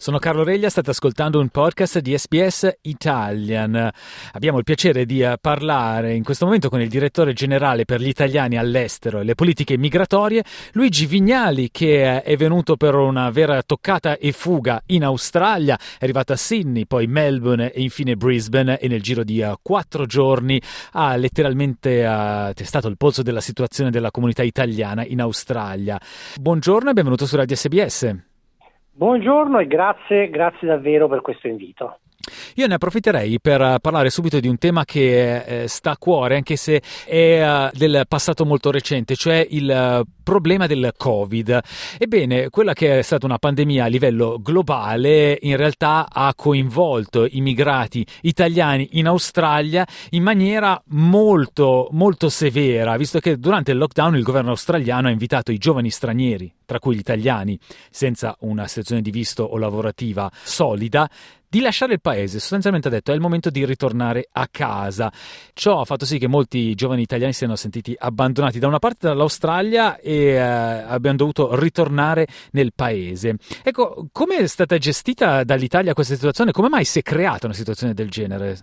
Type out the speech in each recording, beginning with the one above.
Sono Carlo Reglia, state ascoltando un podcast di SBS Italian. Abbiamo il piacere di eh, parlare in questo momento con il direttore generale per gli italiani all'estero e le politiche migratorie, Luigi Vignali, che eh, è venuto per una vera toccata e fuga in Australia, è arrivato a Sydney, poi Melbourne e infine Brisbane e nel giro di uh, quattro giorni ha letteralmente testato il polso della situazione della comunità italiana in Australia. Buongiorno e benvenuto su Radio SBS. Buongiorno e grazie, grazie davvero per questo invito. Io ne approfitterei per eh, parlare subito di un tema che eh, sta a cuore, anche se è del passato molto recente, cioè il problema del Covid. Ebbene, quella che è stata una pandemia a livello globale in realtà ha coinvolto i migrati italiani in Australia in maniera molto, molto severa, visto che durante il lockdown il governo australiano ha invitato i giovani stranieri, tra cui gli italiani, senza una situazione di visto o lavorativa solida, di lasciare il paese. Sostanzialmente ha detto è il momento di ritornare a casa. Ciò ha fatto sì che molti giovani italiani siano sentiti abbandonati da una parte dall'Australia e eh, abbiano dovuto ritornare nel paese. Ecco, come è stata gestita dall'Italia questa situazione? Come mai si è creata una situazione del genere?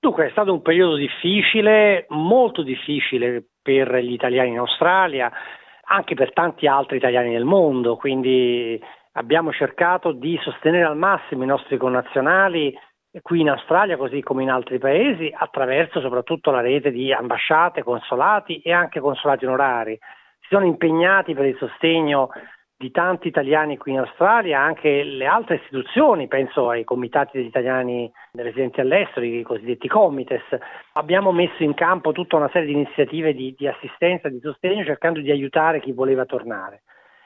Dunque, è stato un periodo difficile, molto difficile per gli italiani in Australia, anche per tanti altri italiani nel mondo, quindi abbiamo cercato di sostenere al massimo i nostri connazionali qui in Australia così come in altri paesi attraverso soprattutto la rete di ambasciate, consolati e anche consolati onorari. Si sono impegnati per il sostegno di tanti italiani qui in Australia, anche le altre istituzioni, penso ai comitati degli italiani residenti all'estero, i cosiddetti comites. Abbiamo messo in campo tutta una serie di iniziative di, di assistenza, di sostegno, cercando di aiutare chi voleva tornare.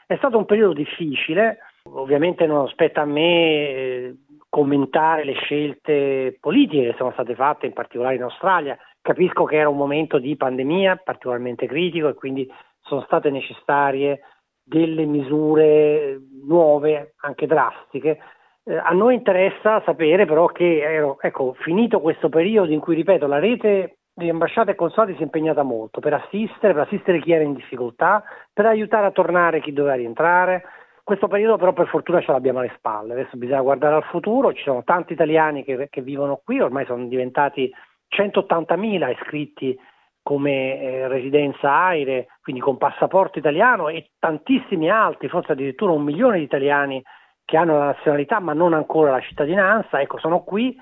È stato un periodo difficile, Ovviamente non spetta a me eh, commentare le scelte politiche che sono state fatte, in particolare in Australia. Capisco che era un momento di pandemia particolarmente critico e quindi sono state necessarie delle misure nuove, anche drastiche. Eh, a noi interessa sapere però che, ero, ecco, finito questo periodo in cui, ripeto, la rete di ambasciate e consolati si è impegnata molto per assistere, per assistere chi era in difficoltà, per aiutare a tornare chi doveva rientrare, questo periodo però per fortuna ce l'abbiamo alle spalle, adesso bisogna guardare al futuro, ci sono tanti italiani che, che vivono qui, ormai sono diventati 180.000 iscritti come eh, residenza AIRE, quindi con passaporto italiano e tantissimi altri, forse addirittura un milione di italiani che hanno la nazionalità ma non ancora la cittadinanza, ecco sono qui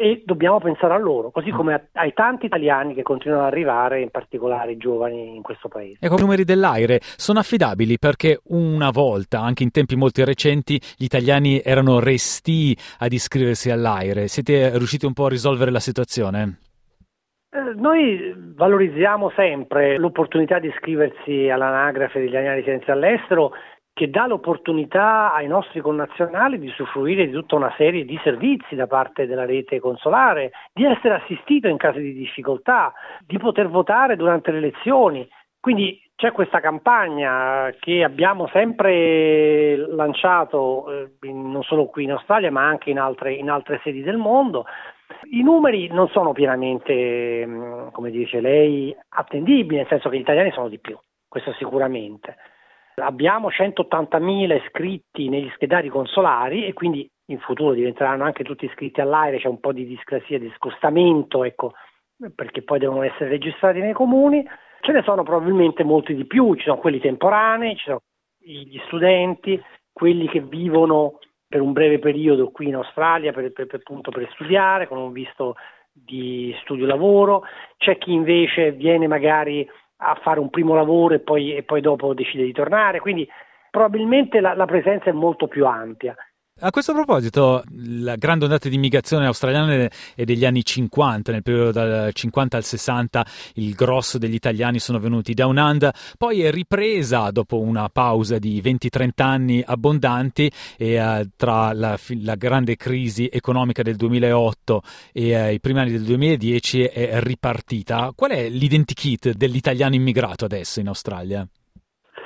e dobbiamo pensare a loro, così come ai tanti italiani che continuano ad arrivare, in particolare i giovani in questo paese. Ecco, i numeri dell'AIRE sono affidabili perché una volta, anche in tempi molto recenti, gli italiani erano resti ad iscriversi all'AIRE. Siete riusciti un po' a risolvere la situazione? Eh, noi valorizziamo sempre l'opportunità di iscriversi all'anagrafe degli italiani residenti all'estero che dà l'opportunità ai nostri connazionali di usufruire di tutta una serie di servizi da parte della rete consolare, di essere assistito in caso di difficoltà, di poter votare durante le elezioni. Quindi c'è questa campagna che abbiamo sempre lanciato eh, non solo qui in Australia ma anche in altre, in altre sedi del mondo. I numeri non sono pienamente, mm, come dice lei, attendibili, nel senso che gli italiani sono di più, questo sicuramente Abbiamo 180.000 iscritti negli schedari consolari e quindi in futuro diventeranno anche tutti iscritti all'aereo, c'è un po' di discrasia, di scostamento, ecco, perché poi devono essere registrati nei comuni. Ce ne sono probabilmente molti di più, ci sono quelli temporanei, ci sono gli studenti, quelli che vivono per un breve periodo qui in Australia per, per, per, appunto per studiare con un visto di studio-lavoro, c'è chi invece viene magari a fare un primo lavoro e poi, e poi dopo decide di tornare, quindi probabilmente la, la presenza è molto più ampia. A questo proposito, la grande ondata di immigrazione australiana è degli anni 50, nel periodo dal 50 al 60 il grosso degli italiani sono venuti da un under, poi è ripresa dopo una pausa di 20-30 anni abbondanti e uh, tra la, la, grande crisi economica del 2008 e uh, i primi anni del 2010 è ripartita. Qual è l'identikit dell'italiano immigrato adesso in Australia?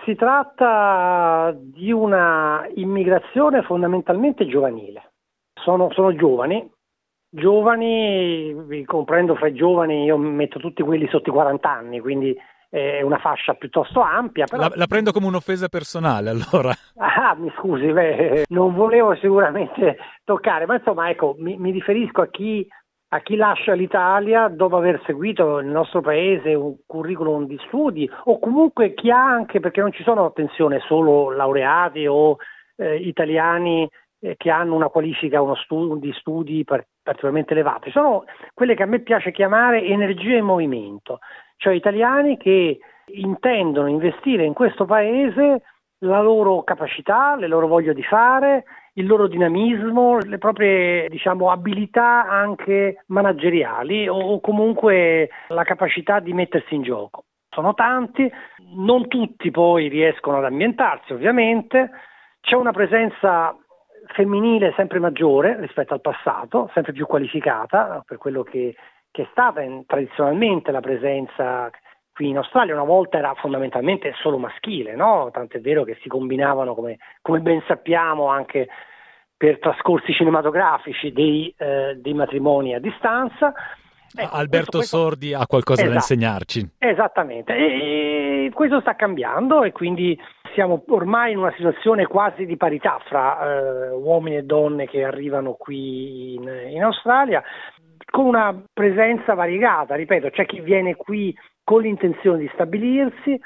Si tratta di una immigrazione fondamentalmente giovanile. Sono, sono giovani, giovani, comprendo fra i giovani, io metto tutti quelli sotto i 40 anni, quindi è una fascia piuttosto ampia. Però... La, la, prendo come un'offesa personale allora. Ah, mi scusi, beh, non volevo sicuramente toccare, ma insomma ecco, mi, mi riferisco a chi, a chi, lascia l'Italia dopo aver seguito nel nostro paese un curriculum di studi o comunque chi ha anche, perché non ci sono, attenzione, solo laureati o eh, italiani eh, che hanno una qualifica uno stu- di studi particolarmente elevati, sono quelle che a me piace chiamare energia in movimento cioè italiani che intendono investire in questo paese la loro capacità, le loro voglia di fare, il loro dinamismo, le proprie diciamo, abilità anche manageriali o comunque la capacità di mettersi in gioco. Sono tanti, non tutti poi riescono ad ambientarsi ovviamente, c'è una presenza femminile sempre maggiore rispetto al passato, sempre più qualificata per quello che che è stata in, tradizionalmente la presenza qui in Australia, una volta era fondamentalmente solo maschile, no? tant'è vero che si combinavano, come, come ben sappiamo, anche per trascorsi cinematografici dei, eh, dei matrimoni a distanza. Ecco, Alberto questo, Sordi ha qualcosa esatto, da insegnarci. Esattamente, e, e questo sta cambiando e quindi siamo ormai in una situazione quasi di parità fra eh, uomini e donne che arrivano qui in, in Australia con una presenza variegata, ripeto, c'è chi viene qui con l'intenzione di stabilirsi,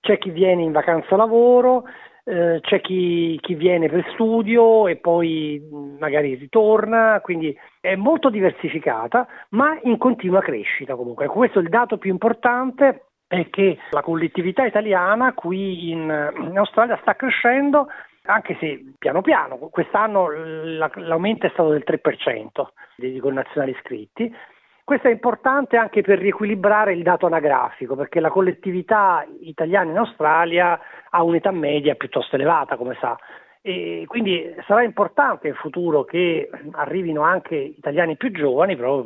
c'è chi viene in vacanza lavoro, eh, c'è chi, chi, viene per studio e poi magari ritorna, quindi è molto diversificata, ma in continua crescita comunque. Questo è il dato più importante è che la collettività italiana qui in, Australia sta crescendo anche se piano piano, quest'anno l'aumento è stato del 3% dei connazionali iscritti. Questo è importante anche per riequilibrare il dato anagrafico, perché la collettività italiana in Australia ha un'età media piuttosto elevata, come sa. E quindi sarà importante in futuro che arrivino anche italiani più giovani proprio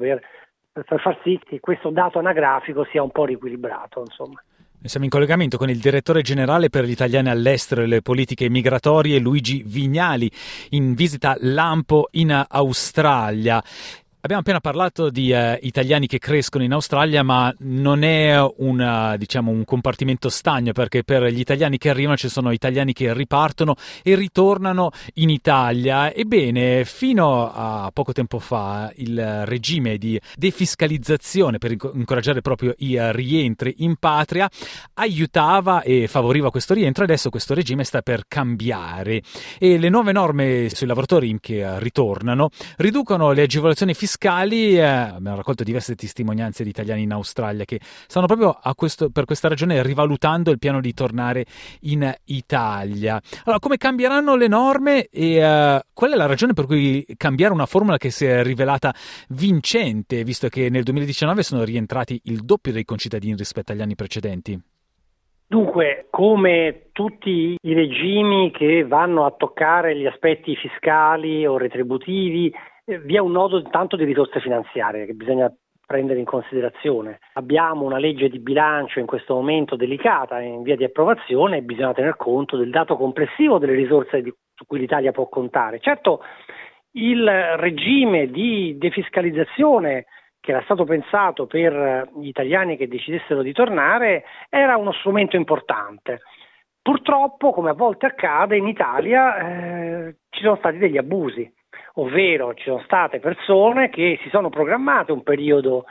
per, per far sì che questo dato anagrafico sia un po' riequilibrato. Insomma. Siamo in collegamento con il direttore generale per gli italiani all'estero e le politiche migratorie Luigi Vignali in visita Lampo in Australia. Abbiamo appena parlato di uh, italiani che crescono in Australia, ma non è una, diciamo, un compartimento stagno, perché per gli italiani che arrivano ci sono italiani che ripartono e ritornano in Italia. Ebbene, fino a poco tempo fa il regime di defiscalizzazione per incoraggiare proprio i rientri in patria aiutava e favoriva questo rientro. Adesso questo regime sta per cambiare e le nuove norme sui lavoratori che ritornano riducono le agevolazioni fiscali fiscali, eh, abbiamo raccolto diverse testimonianze di italiani in Australia che stanno proprio questo, per questa ragione rivalutando il piano di tornare in Italia. Allora, come cambieranno le norme e uh, qual è la ragione per cui cambiare una formula che si è rivelata vincente, visto che nel 2019 sono rientrati il doppio dei concittadini rispetto agli anni precedenti? Dunque, come tutti i regimi che vanno a toccare gli aspetti fiscali o retributivi, eh, vi è un nodo intanto di risorse finanziarie che bisogna prendere in considerazione. Abbiamo una legge di bilancio in questo momento delicata in via di approvazione e bisogna tener conto del dato complessivo delle risorse di, su cui l'Italia può contare. Certo, il regime di defiscalizzazione che era stato pensato per gli italiani che decidessero di tornare era uno strumento importante. Purtroppo, come a volte accade, in Italia eh, ci sono stati degli abusi ovvero ci sono state persone che si sono programmate un periodo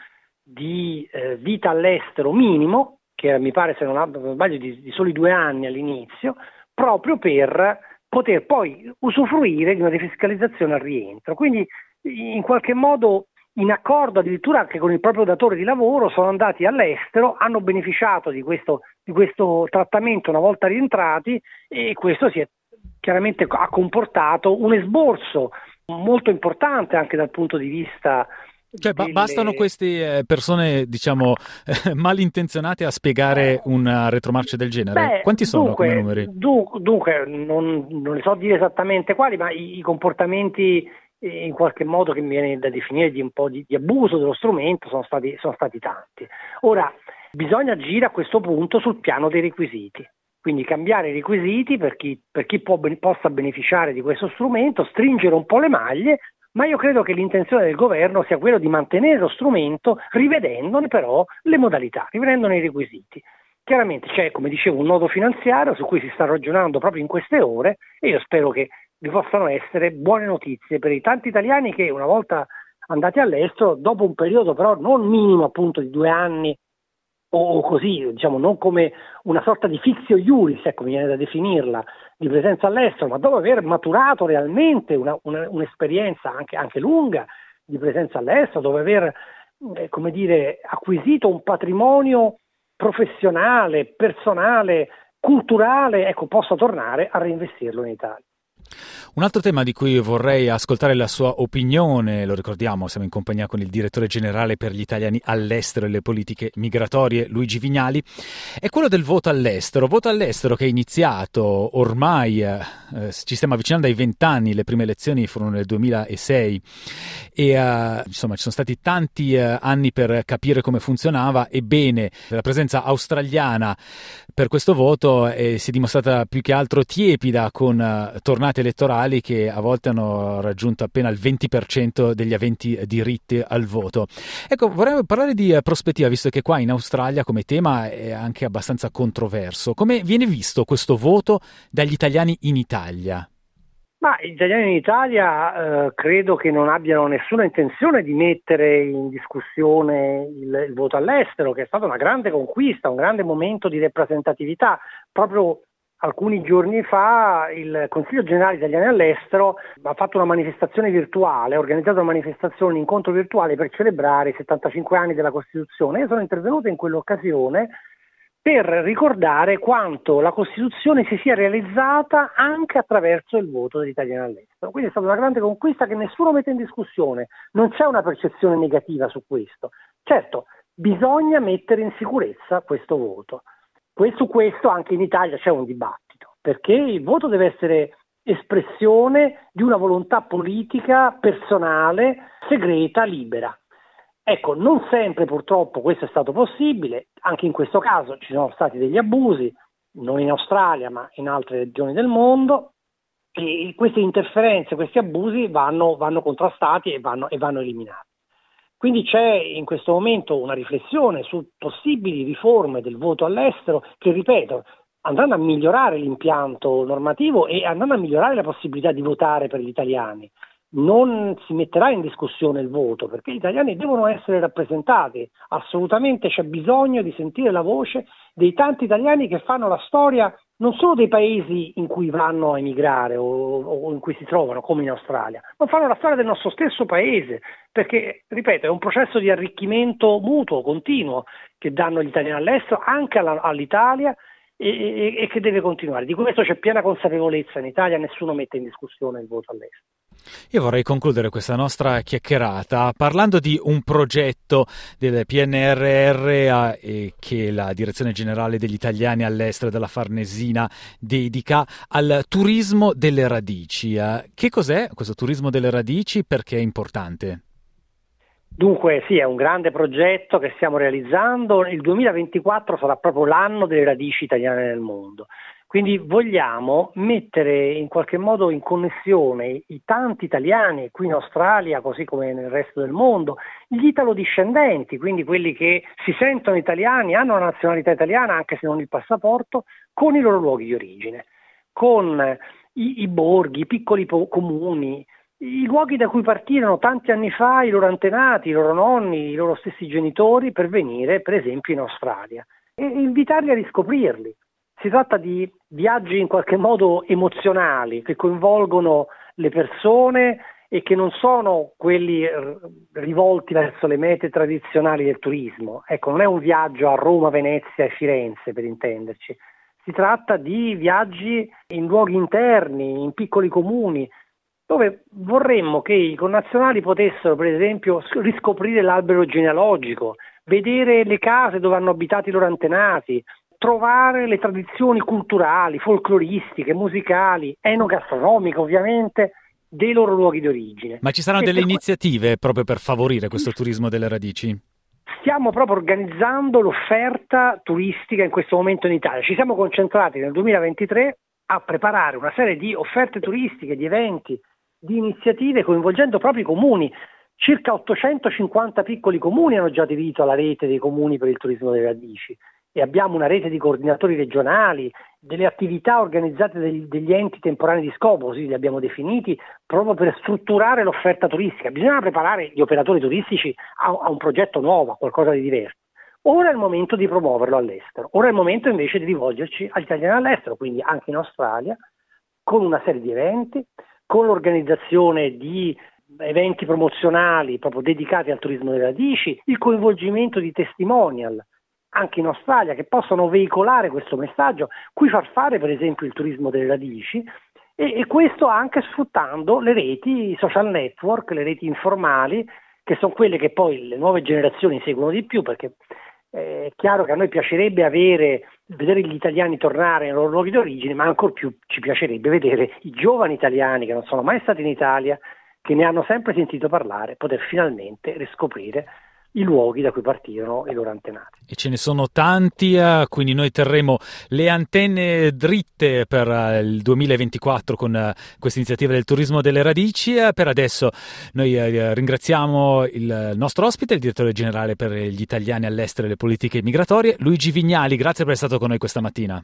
di eh, vita all'estero minimo, che mi pare se non, sbaglio di, di soli due anni all'inizio, proprio per poter poi usufruire di una defiscalizzazione al rientro. Quindi in qualche modo in accordo addirittura anche con il proprio datore di lavoro sono andati all'estero, hanno beneficiato di questo, di questo trattamento una volta rientrati e questo è chiaramente ha comportato un esborso molto importante anche dal punto di vista cioè, delle... bastano queste eh, persone, diciamo, malintenzionate a spiegare una retromarcia del genere? Beh, Quanti sono dunque, come numeri? Dunque, non, non ne so dire esattamente quali, ma i, i, comportamenti eh, in qualche modo che mi viene da definire di un po' di, di abuso dello strumento sono stati, sono stati tanti. Ora, bisogna agire a questo punto sul piano dei requisiti quindi cambiare i requisiti per chi, per chi può, possa beneficiare di questo strumento, stringere un po' le maglie, ma io credo che l'intenzione del governo sia quella di mantenere lo strumento rivedendone però le modalità, rivedendone i requisiti. Chiaramente c'è, come dicevo, un nodo finanziario su cui si sta ragionando proprio in queste ore e io spero che vi possano essere buone notizie per i tanti italiani che una volta andati all'estero, dopo un periodo però non minimo appunto di due anni o così, diciamo, non come una sorta di fizio iuris, ecco, mi viene da definirla, di presenza all'estero, ma dopo aver maturato realmente una, una, un'esperienza anche, anche, lunga di presenza all'estero, dopo aver, eh, come dire, acquisito un patrimonio professionale, personale, culturale, ecco, possa tornare a reinvestirlo in Italia. Un altro tema di cui vorrei ascoltare la sua opinione, lo ricordiamo, siamo in compagnia con il direttore generale per gli italiani all'estero e le politiche migratorie, Luigi Vignali, è quello del voto all'estero. Voto all'estero che è iniziato ormai, eh, ci stiamo avvicinando ai vent'anni, le prime elezioni furono nel 2006 e eh, insomma ci sono stati tanti eh, anni per capire come funzionava. Ebbene, la presenza australiana per questo voto eh, si è dimostrata più che altro tiepida con eh, tornate elettorali che a volte hanno raggiunto appena il 20% degli aventi diritti al voto. Ecco, vorrei parlare di eh, prospettiva, visto che qua in Australia come tema è anche abbastanza controverso. Come viene visto questo voto dagli italiani in Italia? Ma gli italiani in Italia eh, credo che non abbiano nessuna intenzione di mettere in discussione il, il, voto all'estero, che è stata una grande conquista, un grande momento di rappresentatività. Proprio alcuni giorni fa il Consiglio generale italiano all'estero ha fatto una manifestazione virtuale, ha organizzato una manifestazione, un incontro virtuale per celebrare i 75 anni della Costituzione. Io sono intervenuto in quell'occasione per ricordare quanto la Costituzione si sia realizzata anche attraverso il voto degli italiani all'estero. Quindi è stata una grande conquista che nessuno mette in discussione, non c'è una percezione negativa su questo. Certo, bisogna mettere in sicurezza questo voto. Su questo anche in Italia c'è un dibattito, perché il voto deve essere espressione di una volontà politica personale, segreta, libera. Ecco, non sempre purtroppo questo è stato possibile, anche in questo caso ci sono stati degli abusi, non in Australia ma in altre regioni del mondo, e queste interferenze, questi abusi vanno, vanno contrastati e vanno, e vanno eliminati. Quindi c'è in questo momento una riflessione su possibili riforme del voto all'estero che, ripeto, andranno a migliorare l'impianto normativo e andranno a migliorare la possibilità di votare per gli italiani. Non si metterà in discussione il voto perché gli italiani devono essere rappresentati, assolutamente c'è bisogno di sentire la voce dei tanti italiani che fanno la storia non solo dei paesi in cui vanno a emigrare o, o, in cui si trovano, come in Australia, ma fanno la storia del nostro stesso paese, perché, ripeto, è un processo di arricchimento mutuo, continuo, che danno gli italiani all'estero, anche alla, all'Italia, e, e, e che deve continuare. Di questo c'è piena consapevolezza in Italia, nessuno mette in discussione il voto all'estero. Io vorrei concludere questa nostra chiacchierata parlando di un progetto del PNRR che la Direzione Generale degli Italiani all'estero della Farnesina dedica al turismo delle radici. Eh, che cos'è questo turismo delle radici? Perché è importante? Dunque sì, è un grande progetto che stiamo realizzando. Il 2024 sarà proprio l'anno delle radici italiane nel mondo. Quindi vogliamo mettere in qualche modo in connessione i tanti italiani qui in Australia, così come nel resto del mondo, gli italodiscendenti, quindi quelli che si sentono italiani, hanno la nazionalità italiana anche se non il passaporto, con i loro luoghi di origine, con i, i borghi, i piccoli po- comuni, i luoghi da cui partirono tanti anni fa i loro antenati, i loro nonni, i loro stessi genitori per venire per esempio in Australia e invitarli a riscoprirli. Si tratta di viaggi in qualche modo emozionali che coinvolgono le persone e che non sono quelli rivolti verso le mete tradizionali del turismo. Ecco, non è un viaggio a Roma, Venezia e Firenze per intenderci. Si tratta di viaggi in luoghi interni, in piccoli comuni, dove vorremmo che i connazionali potessero, per esempio, riscoprire l'albero genealogico, vedere le case dove hanno abitato i loro antenati, trovare le tradizioni culturali, folcloristiche, musicali, enogastronomiche ovviamente, dei loro luoghi di origine. Ma ci saranno delle iniziative proprio per favorire questo turismo delle radici? Stiamo proprio organizzando l'offerta turistica in questo momento in Italia. Ci siamo concentrati nel 2023 a preparare una serie di offerte turistiche, di eventi, di iniziative coinvolgendo proprio i comuni. Circa 850 piccoli comuni hanno già aderito alla rete dei comuni per il turismo delle radici e abbiamo una rete di coordinatori regionali, delle attività organizzate degli, degli enti temporanei di scopo, così li abbiamo definiti, proprio per strutturare l'offerta turistica. Bisogna preparare gli operatori turistici a, a un progetto nuovo, a qualcosa di diverso. Ora è il momento di promuoverlo all'estero, ora è il momento invece di rivolgerci agli italiani all'estero, quindi anche in Australia, con una serie di eventi, con l'organizzazione di eventi promozionali proprio dedicati al turismo delle radici, il coinvolgimento di testimonial anche in Australia che possano veicolare questo messaggio, qui far fare per esempio il turismo delle radici e, e questo anche sfruttando le reti, i social network, le reti informali che sono quelle che poi le nuove generazioni seguono di più perché è chiaro che a noi piacerebbe avere, vedere gli italiani tornare nei loro luoghi d'origine, ma ancor più ci piacerebbe vedere i giovani italiani che non sono mai stati in Italia, che ne hanno sempre sentito parlare, poter finalmente riscoprire i luoghi da cui partirono i loro antenati. E ce ne sono tanti, eh, quindi noi terremo le antenne dritte per eh, il 2024 con eh, questa iniziativa del turismo delle radici. Per adesso noi ringraziamo il nostro ospite, il direttore generale per gli italiani all'estero e le politiche migratorie, Luigi Vignali. Grazie per essere stato con noi questa mattina.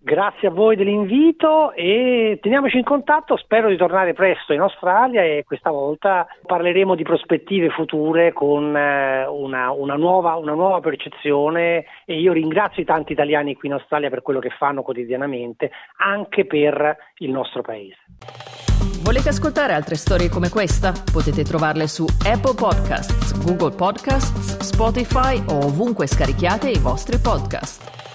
Grazie a voi dell'invito e teniamoci in contatto, spero di tornare presto in Australia e questa volta parleremo di prospettive future con eh, una, una, nuova, una nuova percezione e io ringrazio i tanti italiani qui in Australia per quello che fanno quotidianamente, anche per il nostro paese. Volete ascoltare altre storie come questa? Potete trovarle su Apple Podcasts, Google Podcasts, Spotify o ovunque scarichiate i vostri podcast.